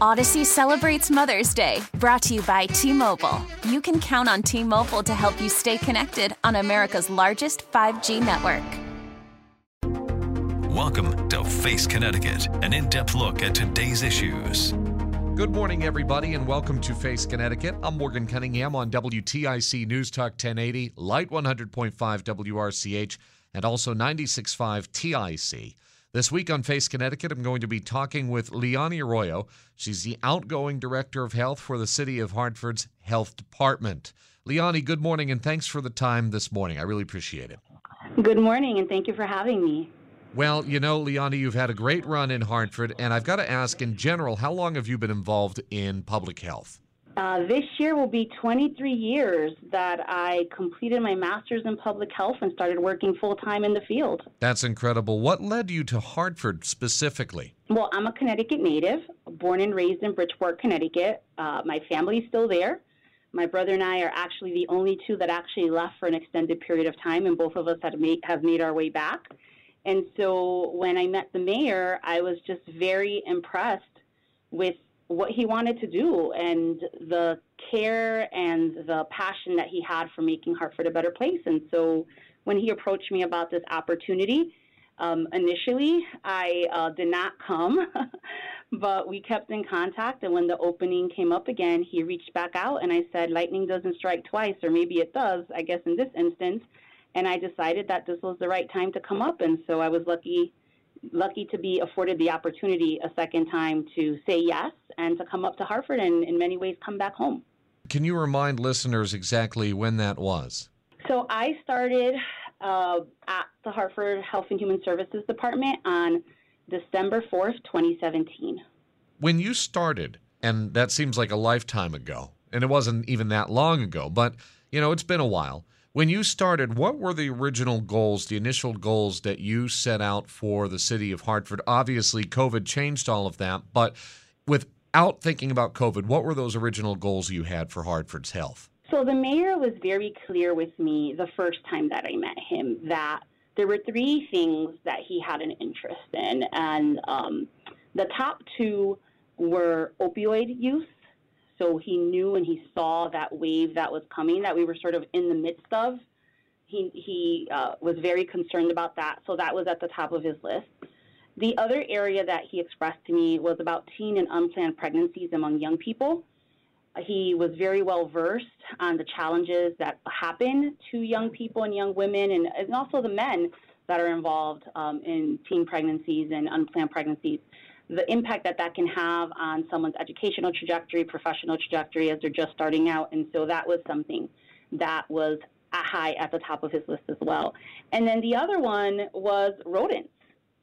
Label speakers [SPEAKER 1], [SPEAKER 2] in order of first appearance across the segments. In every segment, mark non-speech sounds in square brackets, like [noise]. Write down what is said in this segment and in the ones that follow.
[SPEAKER 1] Odyssey celebrates Mother's Day, brought to you by T Mobile. You can count on T Mobile to help you stay connected on America's largest 5G network.
[SPEAKER 2] Welcome to Face Connecticut, an in depth look at today's issues.
[SPEAKER 3] Good morning, everybody, and welcome to Face Connecticut. I'm Morgan Cunningham on WTIC News Talk 1080, Light 100.5 WRCH, and also 96.5 TIC. This week on Face Connecticut, I'm going to be talking with Liany Arroyo. She's the outgoing Director of Health for the City of Hartford's Health Department. Liany, good morning, and thanks for the time this morning. I really appreciate it.
[SPEAKER 4] Good morning, and thank you for having me.
[SPEAKER 3] Well, you know, Leonie, you've had a great run in Hartford, and I've got to ask, in general, how long have you been involved in public health?
[SPEAKER 4] Uh, this year will be 23 years that I completed my master's in public health and started working full time in the field.
[SPEAKER 3] That's incredible. What led you to Hartford specifically?
[SPEAKER 4] Well, I'm a Connecticut native, born and raised in Bridgeport, Connecticut. Uh, my family's still there. My brother and I are actually the only two that actually left for an extended period of time, and both of us have made, have made our way back. And so when I met the mayor, I was just very impressed with what he wanted to do and the care and the passion that he had for making Hartford a better place. And so when he approached me about this opportunity, um, initially I uh, did not come, [laughs] but we kept in contact. And when the opening came up again, he reached back out and I said, Lightning doesn't strike twice, or maybe it does, I guess in this instance. And I decided that this was the right time to come up. And so I was lucky lucky to be afforded the opportunity a second time to say yes and to come up to Hartford and in many ways come back home.
[SPEAKER 3] Can you remind listeners exactly when that was?
[SPEAKER 4] So I started uh, at the Hartford Health and Human Services Department on December 4th, 2017.
[SPEAKER 3] When you started, and that seems like a lifetime ago, and it wasn't even that long ago, but you know, it's been a while. When you started, what were the original goals, the initial goals that you set out for the city of Hartford? Obviously, COVID changed all of that, but without thinking about COVID, what were those original goals you had for Hartford's health?
[SPEAKER 4] So the mayor was very clear with me the first time that I met him that there were three things that he had an interest in, and um, the top two were opioid use so he knew and he saw that wave that was coming that we were sort of in the midst of. He, he uh, was very concerned about that. So that was at the top of his list. The other area that he expressed to me was about teen and unplanned pregnancies among young people. He was very well versed on the challenges that happen to young people and young women, and, and also the men that are involved um, in teen pregnancies and unplanned pregnancies the impact that that can have on someone's educational trajectory, professional trajectory as they're just starting out. And so that was something that was high at the top of his list as well. And then the other one was rodents.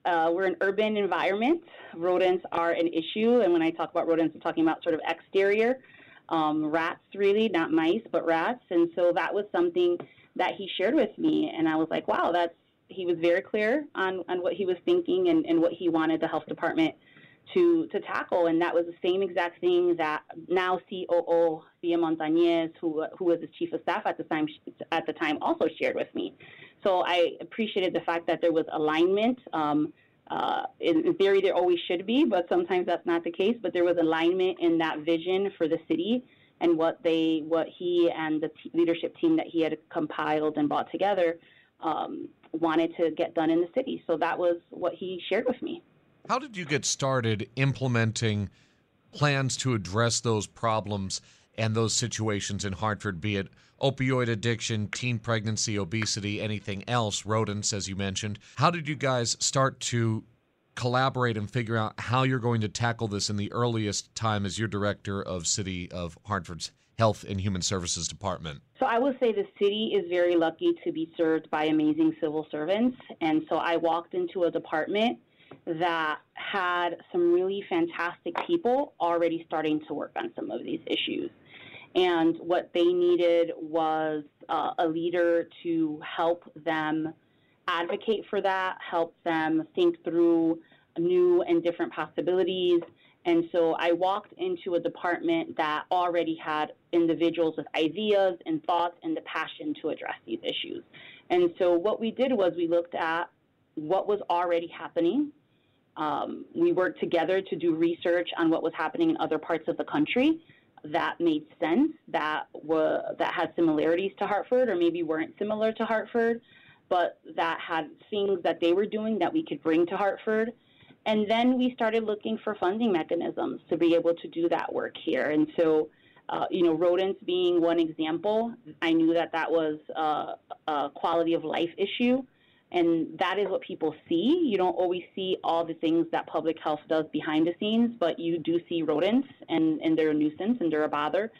[SPEAKER 4] Uh, we're an urban environment. Rodents are an issue. And when I talk about rodents, I'm talking about sort of exterior um, rats, really, not mice, but rats. And so that was something that he shared with me. And I was like, wow, that's he was very clear on, on what he was thinking and, and what he wanted the health department to to tackle, and that was the same exact thing that now COO Thea Montañez, who who was his chief of staff at the time at the time, also shared with me. So I appreciated the fact that there was alignment. Um, uh, in, in, theory, there always should be, but sometimes that's not the case. But there was alignment in that vision for the city and what they, what he and the t- leadership team that he had compiled and brought together um, wanted to get done in the city. So that was what he shared with me.
[SPEAKER 3] How did you get started implementing plans to address those problems and those situations in Hartford, be it opioid addiction, teen pregnancy, obesity, anything else, rodents, as you mentioned? How did you guys start to collaborate and figure out how you're going to tackle this in the earliest time as your director of City of Hartford's Health and Human Services Department?
[SPEAKER 4] So I will say the city is very lucky to be served by amazing civil servants. And so I walked into a department that had some really fantastic people already starting to work on some of these issues. And what they needed was uh, a leader to help them advocate for that, help them think through new and different possibilities. And so I walked into a department that already had individuals with ideas and thoughts and the passion to address these issues. And so what we did was we looked at what was already happening. Um, we worked together to do research on what was happening in other parts of the country that made sense, that were that had similarities to Hartford, or maybe weren't similar to Hartford, but that had things that they were doing that we could bring to Hartford. And then we started looking for funding mechanisms to be able to do that work here. And so, uh, you know, rodents being one example, I knew that that was uh, a quality of life issue and that is what people see. You don't always see all the things that public health does behind the scenes, but you do see rodents, and, and they're a nuisance and they're a bother.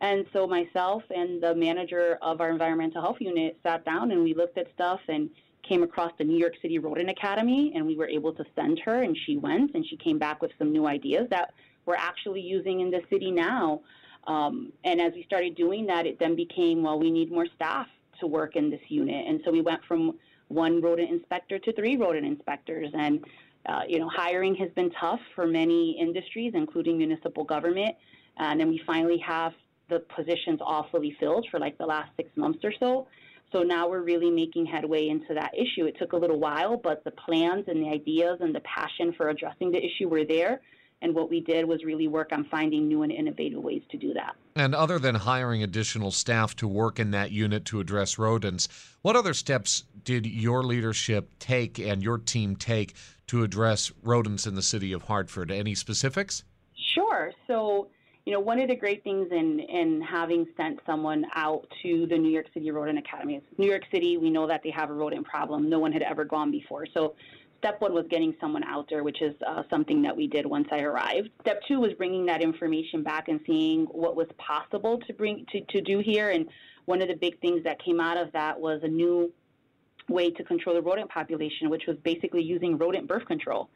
[SPEAKER 4] And so myself and the manager of our environmental health unit sat down and we looked at stuff and came across the New York City Rodent Academy, and we were able to send her, and she went and she came back with some new ideas that we're actually using in the city now. Um, and as we started doing that, it then became, well, we need more staff to work in this unit. And so we went from one rodent inspector to three rodent inspectors. And, uh, you know, hiring has been tough for many industries, including municipal government. And then we finally have the positions all fully filled for like the last six months or so. So now we're really making headway into that issue. It took a little while, but the plans and the ideas and the passion for addressing the issue were there. And what we did was really work on finding new and innovative ways to do that.
[SPEAKER 3] And other than hiring additional staff to work in that unit to address rodents, what other steps did your leadership take and your team take to address rodents in the city of Hartford? Any specifics?
[SPEAKER 4] Sure. So, you know, one of the great things in, in having sent someone out to the New York City Rodent Academy is New York City, we know that they have a rodent problem. No one had ever gone before. So step one was getting someone out there, which is uh, something that we did once I arrived. Step two was bringing that information back and seeing what was possible to bring to, to do here. And one of the big things that came out of that was a new way to control the rodent population, which was basically using rodent birth control.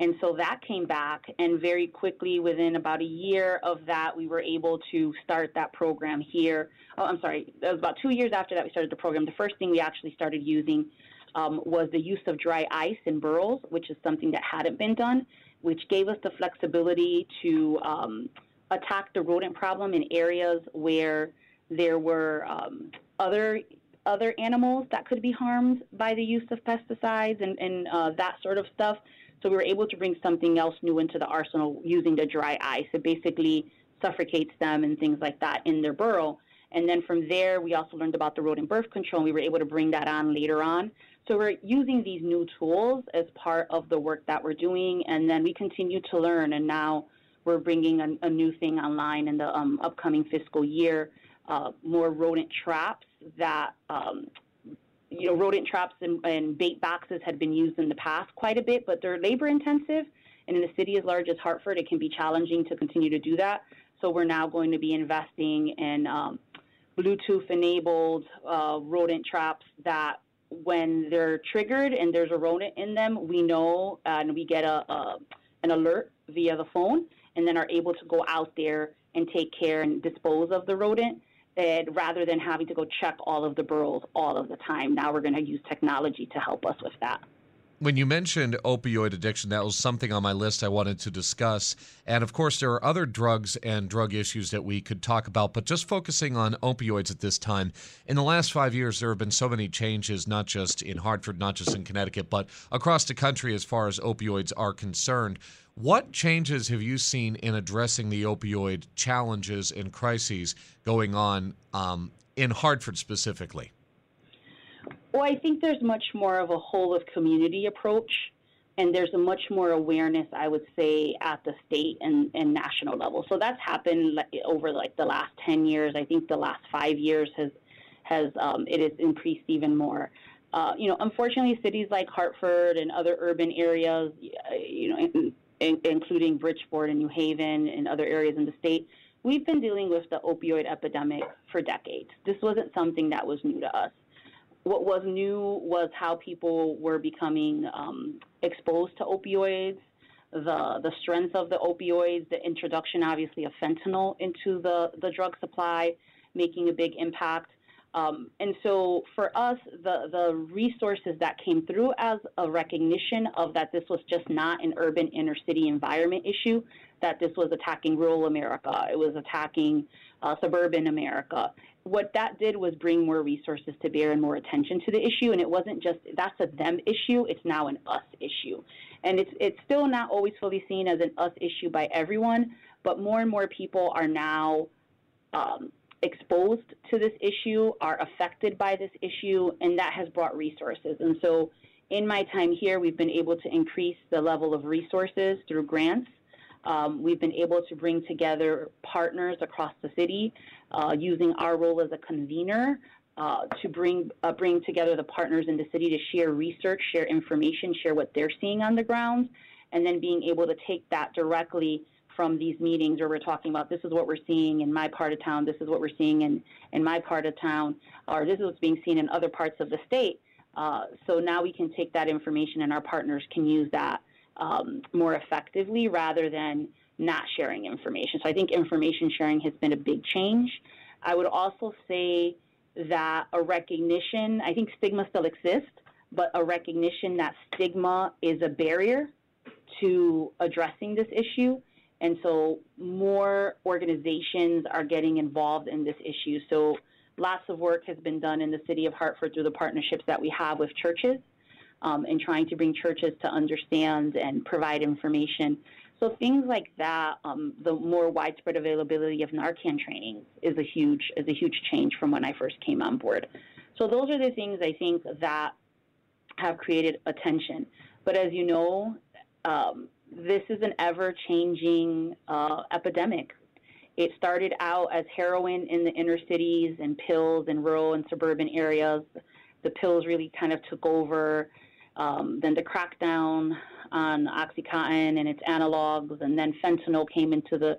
[SPEAKER 4] And so that came back, and very quickly, within about a year of that, we were able to start that program here. Oh, I'm sorry, it was about two years after that we started the program. The first thing we actually started using um, was the use of dry ice in burrows, which is something that hadn't been done, which gave us the flexibility to um, attack the rodent problem in areas where there were um, other other animals that could be harmed by the use of pesticides and, and uh, that sort of stuff. So we were able to bring something else new into the arsenal using the dry ice. It basically suffocates them and things like that in their burrow. And then from there, we also learned about the rodent birth control, and we were able to bring that on later on. So we're using these new tools as part of the work that we're doing, and then we continue to learn. And now we're bringing a, a new thing online in the um, upcoming fiscal year, uh, more rodent traps that, um, you know, rodent traps and, and bait boxes had been used in the past quite a bit, but they're labor intensive. And in a city as large as Hartford, it can be challenging to continue to do that. So we're now going to be investing in um, Bluetooth enabled uh, rodent traps that when they're triggered and there's a rodent in them, we know and we get a, a, an alert via the phone, and then are able to go out there and take care and dispose of the rodent. And rather than having to go check all of the burrows all of the time, now we're going to use technology to help us with that
[SPEAKER 3] when you mentioned opioid addiction, that was something on my list I wanted to discuss. And of course, there are other drugs and drug issues that we could talk about, but just focusing on opioids at this time. In the last five years, there have been so many changes, not just in Hartford, not just in Connecticut, but across the country as far as opioids are concerned. What changes have you seen in addressing the opioid challenges and crises going on um, in Hartford specifically?
[SPEAKER 4] Well, I think there's much more of a whole of community approach, and there's a much more awareness, I would say, at the state and, and national level. So that's happened over like the last 10 years. I think the last five years has has um, it has increased even more. Uh, you know, unfortunately, cities like Hartford and other urban areas, you know, in, in, including Bridgeport and New Haven and other areas in the state, we've been dealing with the opioid epidemic for decades. This wasn't something that was new to us what was new was how people were becoming um, exposed to opioids, the the strength of the opioids, the introduction, obviously, of fentanyl into the the drug supply, making a big impact. Um, and so for us, the, the resources that came through as a recognition of that this was just not an urban inner city environment issue, that this was attacking rural America, it was attacking uh, suburban America. What that did was bring more resources to bear and more attention to the issue. And it wasn't just that's a them issue, it's now an us issue. And it's, it's still not always fully seen as an us issue by everyone, but more and more people are now um, exposed to this issue, are affected by this issue, and that has brought resources. And so, in my time here, we've been able to increase the level of resources through grants. Um, we've been able to bring together partners across the city uh, using our role as a convener uh, to bring uh, bring together the partners in the city to share research, share information, share what they're seeing on the ground, and then being able to take that directly from these meetings where we're talking about this is what we're seeing in my part of town, this is what we're seeing in, in my part of town, or this is what's being seen in other parts of the state. Uh, so now we can take that information and our partners can use that um, more effectively rather than not sharing information. So I think information sharing has been a big change. I would also say that a recognition, I think stigma still exists, but a recognition that stigma is a barrier to addressing this issue and so more organizations are getting involved in this issue. So lots of work has been done in the city of Hartford through the partnerships that we have with churches um, and trying to bring churches to understand and provide information. So things like that, um, the more widespread availability of Narcan training is a huge is a huge change from when I first came on board. So those are the things I think that have created attention. But as you know, um, this is an ever changing uh, epidemic. It started out as heroin in the inner cities and pills in rural and suburban areas. The pills really kind of took over. Um, then the crackdown on OxyContin and its analogs, and then fentanyl came into the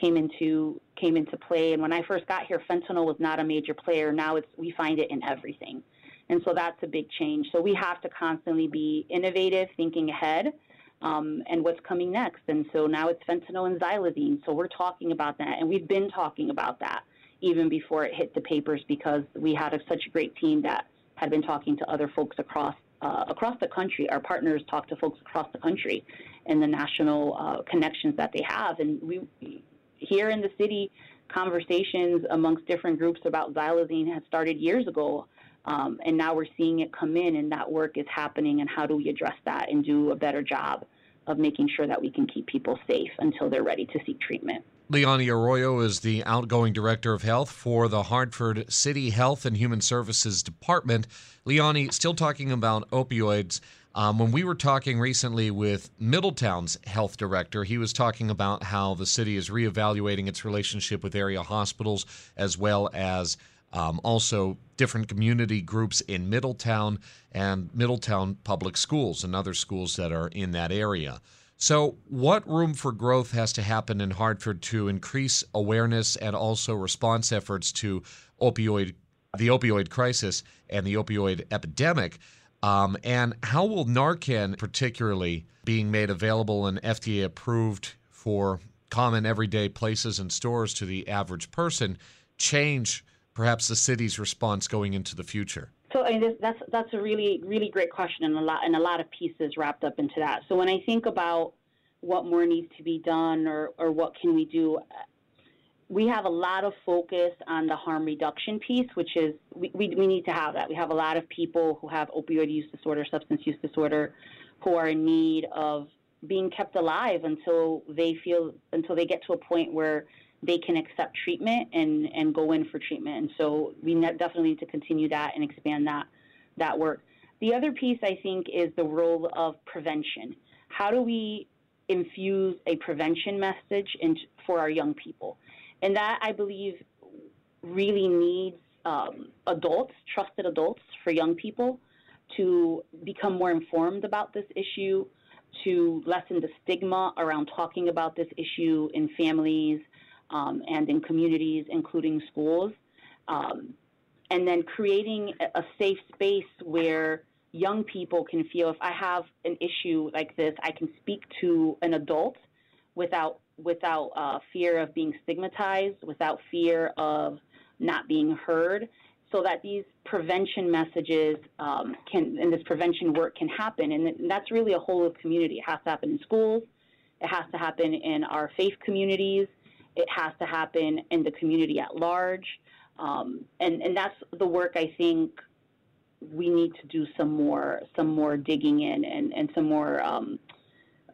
[SPEAKER 4] came into came into play. And when I first got here, fentanyl was not a major player. Now it's we find it in everything, and so that's a big change. So we have to constantly be innovative, thinking ahead, um, and what's coming next. And so now it's fentanyl and xylazine. So we're talking about that, and we've been talking about that even before it hit the papers because we had a, such a great team that had been talking to other folks across uh, across the country. Our partners talk to folks across the country and the national uh, connections that they have. And we here in the city, conversations amongst different groups about xylazine had started years ago. Um, and now we're seeing it come in, and that work is happening. And how do we address that and do a better job of making sure that we can keep people safe until they're ready to seek treatment?
[SPEAKER 3] Liany Arroyo is the outgoing director of health for the Hartford City Health and Human Services Department. Leonie, still talking about opioids. Um, when we were talking recently with Middletown's health director, he was talking about how the city is reevaluating its relationship with area hospitals as well as um, also, different community groups in Middletown and Middletown Public Schools and other schools that are in that area. So, what room for growth has to happen in Hartford to increase awareness and also response efforts to opioid, the opioid crisis and the opioid epidemic? Um, and how will Narcan, particularly being made available and FDA approved for common everyday places and stores to the average person, change perhaps the city's response going into the future?
[SPEAKER 4] So I mean, that's that's a really really great question and a lot and a lot of pieces wrapped up into that. So when I think about what more needs to be done or or what can we do, we have a lot of focus on the harm reduction piece, which is we, we, we need to have that. We have a lot of people who have opioid use disorder, substance use disorder, who are in need of being kept alive until they feel until they get to a point where they can accept treatment and, and go in for treatment. And so we definitely need to continue that and expand that, that work. The other piece, I think, is the role of prevention. How do we infuse a prevention message in, for our young people? And that, I believe, really needs um, adults, trusted adults for young people, to become more informed about this issue, to lessen the stigma around talking about this issue in families, um, and in communities, including schools. Um, and then creating a safe space where young people can feel if I have an issue like this, I can speak to an adult without without uh, fear of being stigmatized, without fear of not being heard, so that these prevention messages um, can and this prevention work can happen. And that's really a whole of community. It has to happen in schools. It has to happen in our faith communities. It has to happen in the community at large. Um, and, and that's the work I think we need to do some more some more digging in and, and some more um,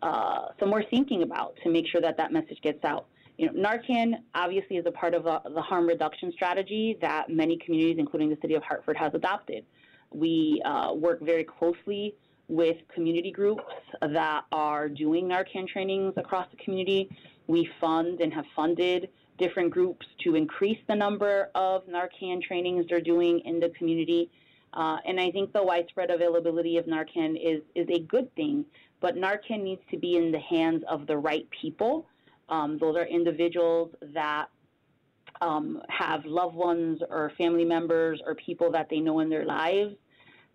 [SPEAKER 4] uh, some more thinking about to make sure that that message gets out. You know, Narcan obviously is a part of a, the harm reduction strategy that many communities, including the city of Hartford, has adopted. We uh, work very closely with community groups that are doing Narcan trainings across the community. We fund and have funded different groups to increase the number of Narcan trainings they're doing in the community. Uh, and I think the widespread availability of Narcan is, is a good thing, but Narcan needs to be in the hands of the right people. Um, those are individuals that um, have loved ones or family members or people that they know in their lives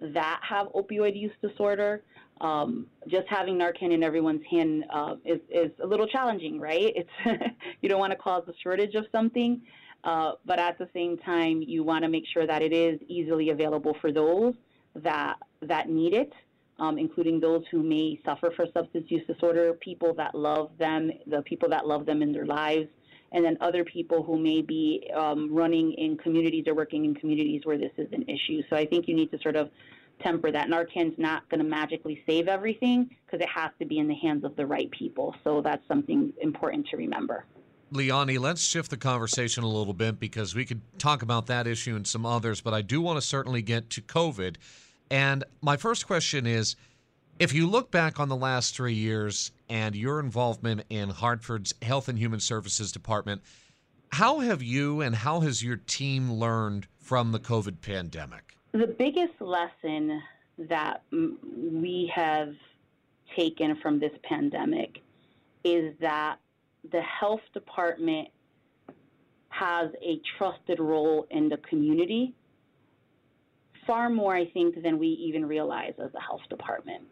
[SPEAKER 4] that have opioid use disorder. Um, just having Narcan in everyone's hand uh, is, is a little challenging, right? It's [laughs] you don't want to cause a shortage of something, uh, but at the same time, you want to make sure that it is easily available for those that that need it, um, including those who may suffer for substance use disorder, people that love them, the people that love them in their lives, and then other people who may be um, running in communities or working in communities where this is an issue. So I think you need to sort of temper that. Narcan's not going to magically save everything because it has to be in the hands of the right people. So that's something important to remember.
[SPEAKER 3] Liany, let's shift the conversation a little bit because we could talk about that issue and some others, but I do want to certainly get to COVID. And my first question is if you look back on the last three years and your involvement in Hartford's Health and Human Services Department, how have you and how has your team learned from the COVID pandemic?
[SPEAKER 4] The biggest lesson that we have taken from this pandemic is that the health department has a trusted role in the community, far more, I think, than we even realize as a health department.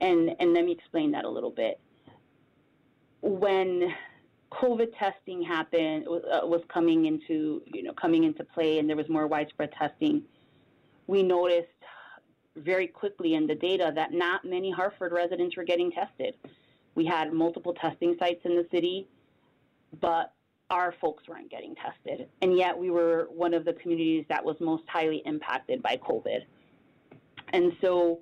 [SPEAKER 4] And, and let me explain that a little bit. When COVID testing happened, uh, was coming into, you know, coming into play and there was more widespread testing, we noticed very quickly in the data that not many Hartford residents were getting tested. We had multiple testing sites in the city, but our folks weren't getting tested. And yet we were one of the communities that was most highly impacted by COVID. And so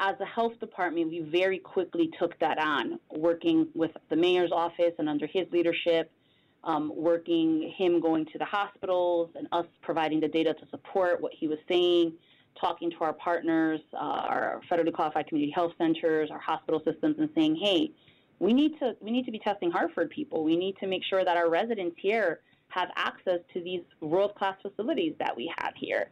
[SPEAKER 4] as a health department, we very quickly took that on, working with the mayor's office and under his leadership, um, working him going to the hospitals and us providing the data to support what he was saying, talking to our partners, uh, our federally qualified community health centers, our hospital systems, and saying, hey, we need to we need to be testing Hartford people. We need to make sure that our residents here have access to these world class facilities that we have here.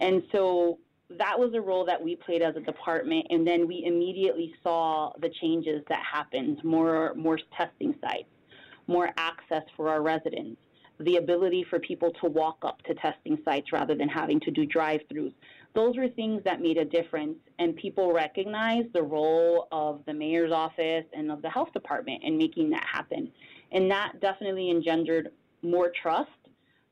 [SPEAKER 4] And so that was a role that we played as a department and then we immediately saw the changes that happened, more more testing sites, more access for our residents, the ability for people to walk up to testing sites rather than having to do drive-throughs those were things that made a difference, and people recognized the role of the mayor's office and of the health department in making that happen. And that definitely engendered more trust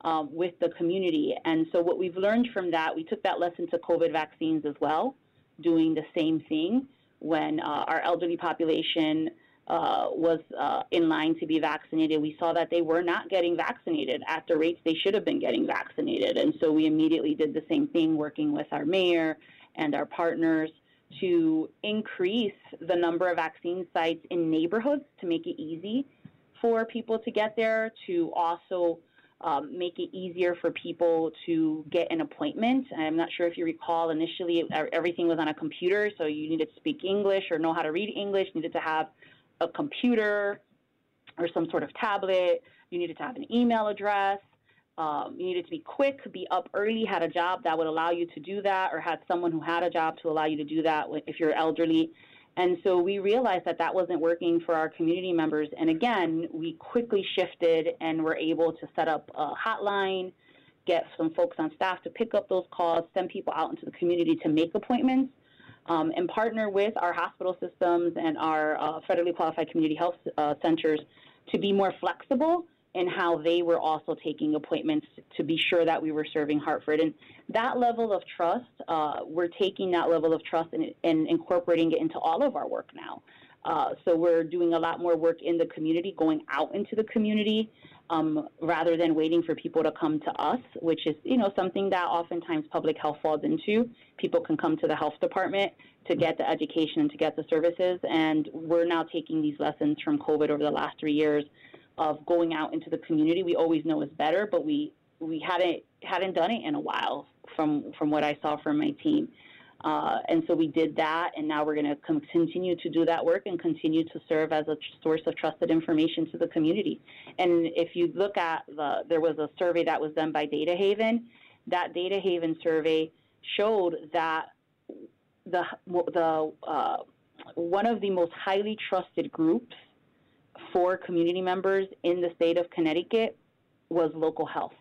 [SPEAKER 4] um, with the community. And so, what we've learned from that, we took that lesson to COVID vaccines as well, doing the same thing when uh, our elderly population uh, was uh, in line to be vaccinated, we saw that they were not getting vaccinated at the rates they should have been getting vaccinated. And so we immediately did the same thing, working with our mayor and our partners to increase the number of vaccine sites in neighborhoods to make it easy for people to get there, to also um, make it easier for people to get an appointment. I'm not sure if you recall, initially everything was on a computer, so you needed to speak English or know how to read English, needed to have a computer or some sort of tablet. You needed to have an email address. Um, you needed to be quick, be up early, had a job that would allow you to do that, or had someone who had a job to allow you to do that if you're elderly. And so we realized that that wasn't working for our community members. And again, we quickly shifted and were able to set up a hotline get some folks on staff to pick up those calls, send people out into the community to make appointments, um, and partner with our hospital systems and our uh, federally qualified community health uh, centers to be more flexible in how they were also taking appointments to be sure that we were serving Hartford. And that level of trust, uh, we're taking that level of trust and, and, incorporating it into all of our work now. Uh, so we're doing a lot more work in the community, going out into the community, um, rather than waiting for people to come to us, which is, you know, something that oftentimes public health falls into. People can come to the health department to get the education and to get the services, and we're now taking these lessons from COVID over the last three years of going out into the community. We always know is better, but we we hadn't hadn't done it in a while from from what I saw from my team. Uh, and so we did that, and now we're going to continue to do that work and continue to serve as a source of trusted information to the community. And if you look at the, there was a survey that was done by Data Haven. That Data Haven survey showed that the the uh, one of the most highly trusted groups for community members in the state of Connecticut was local health.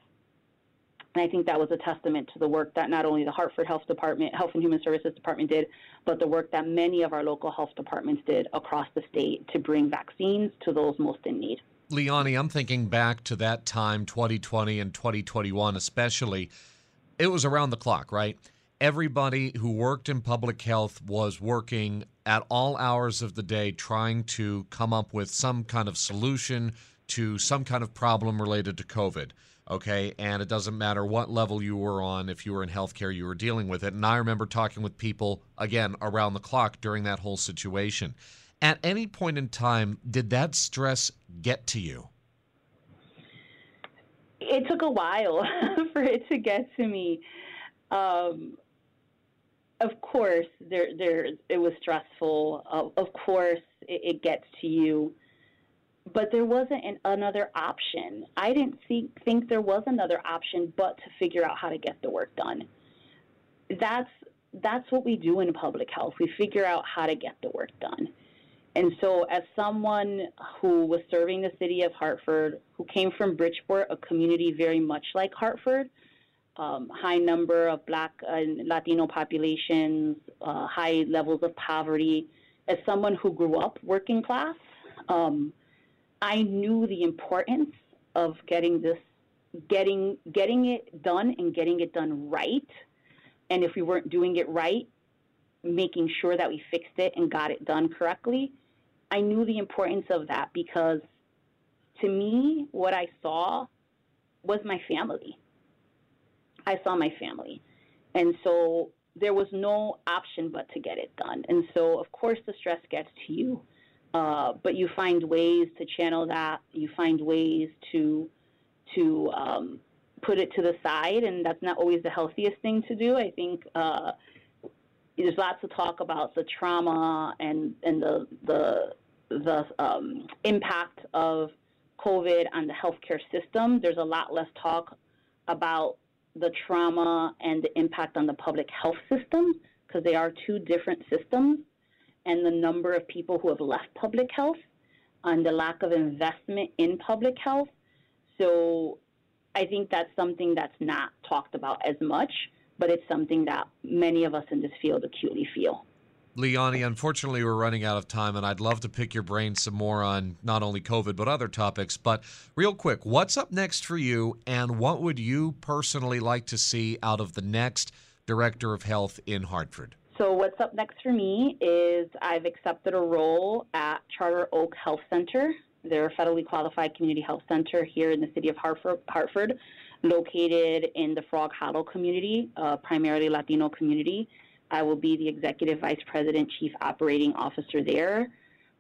[SPEAKER 4] And I think that was a testament to the work that not only the Hartford Health Department, Health and Human Services Department did, but the work that many of our local health departments did across the state to bring vaccines to those most in need.
[SPEAKER 3] Liany, I'm thinking back to that time, 2020 and 2021 especially. It was around the clock, right? Everybody who worked in public health was working at all hours of the day trying to come up with some kind of solution to some kind of problem related to COVID okay? And it doesn't matter what level you were on, if you were in healthcare, you were dealing with it. And I remember talking with people, again, around the clock during that whole situation. At any point in time, did that stress get to you?
[SPEAKER 4] It took a while [laughs] for it to get to me. Um, of course, there, there, it was stressful. Uh, of course, it, it gets to you but there wasn't an, another option. I didn't see, think there was another option but to figure out how to get the work done. That's that's what we do in public health. We figure out how to get the work done. And so, as someone who was serving the city of Hartford, who came from Bridgeport, a community very much like Hartford, um, high number of Black and Latino populations, uh, high levels of poverty, as someone who grew up working class, um, I knew the importance of getting this, getting getting it done and getting it done right. And if we weren't doing it right, making sure that we fixed it and got it done correctly. I knew the importance of that because to me, what I saw was my family. I saw my family. And so there was no option but to get it done. And so, of course, the stress gets to you. Uh, but you find ways to channel that. You find ways to to um, put it to the side, and that's not always the healthiest thing to do. I think uh, there's lots of talk about the trauma and and the the the um, impact of COVID on the healthcare system. There's a lot less talk about the trauma and the impact on the public health system because they are two different systems and the number of people who have left public health and the lack of investment in public health. So I think that's something that's not talked about as much, but it's something that many of us in this field acutely feel.
[SPEAKER 3] Liany, unfortunately, we're running out of time, and I'd love to pick your brain some more on not only COVID, but other topics. But real quick, what's up next for you, and what would you personally like to see out of the next Director of Health in Hartford?
[SPEAKER 4] So, what's up next for me is I've accepted a role at Charter Oak Health Center. They're a federally qualified community health center here in the city of Hartford, Hartford located in the Frog Hollow community, uh, primarily Latino community. I will be the executive vice president, chief operating officer there.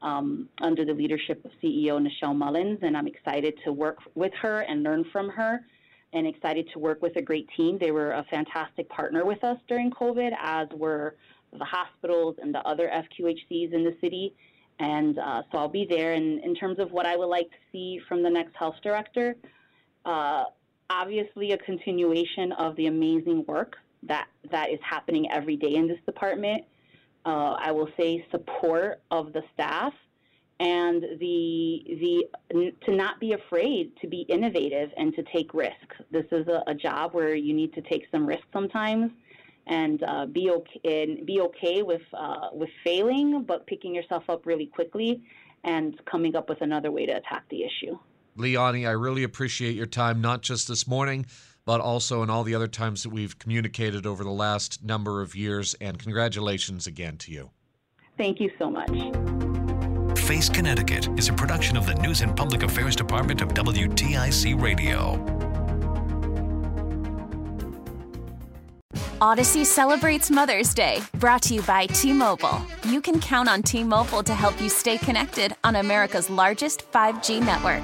[SPEAKER 4] Um, under the leadership of CEO Nichelle Mullins, and I'm excited to work with her and learn from her and excited to work with a great team. They were a fantastic partner with us during COVID, as were the hospitals and the other FQHCs in the city. And uh, so I'll be there. And in terms of what I would like to see from the next health director, uh, obviously a continuation of the amazing work that, that is happening every day in this department. Uh, I will say support of the staff and the the to not be afraid to be innovative and to take risks. This is a, a job where you need to take some risks sometimes, and uh, be okay and be okay with uh, with failing, but picking yourself up really quickly and coming up with another way to attack the issue.
[SPEAKER 3] Liany, I really appreciate your time, not just this morning, but also in all the other times that we've communicated over the last number of years. And congratulations again to you.
[SPEAKER 4] Thank you so much.
[SPEAKER 2] Face Connecticut is a production of the News and Public Affairs Department of WTIC Radio.
[SPEAKER 1] Odyssey celebrates Mother's Day, brought to you by T Mobile. You can count on T Mobile to help you stay connected on America's largest 5G network.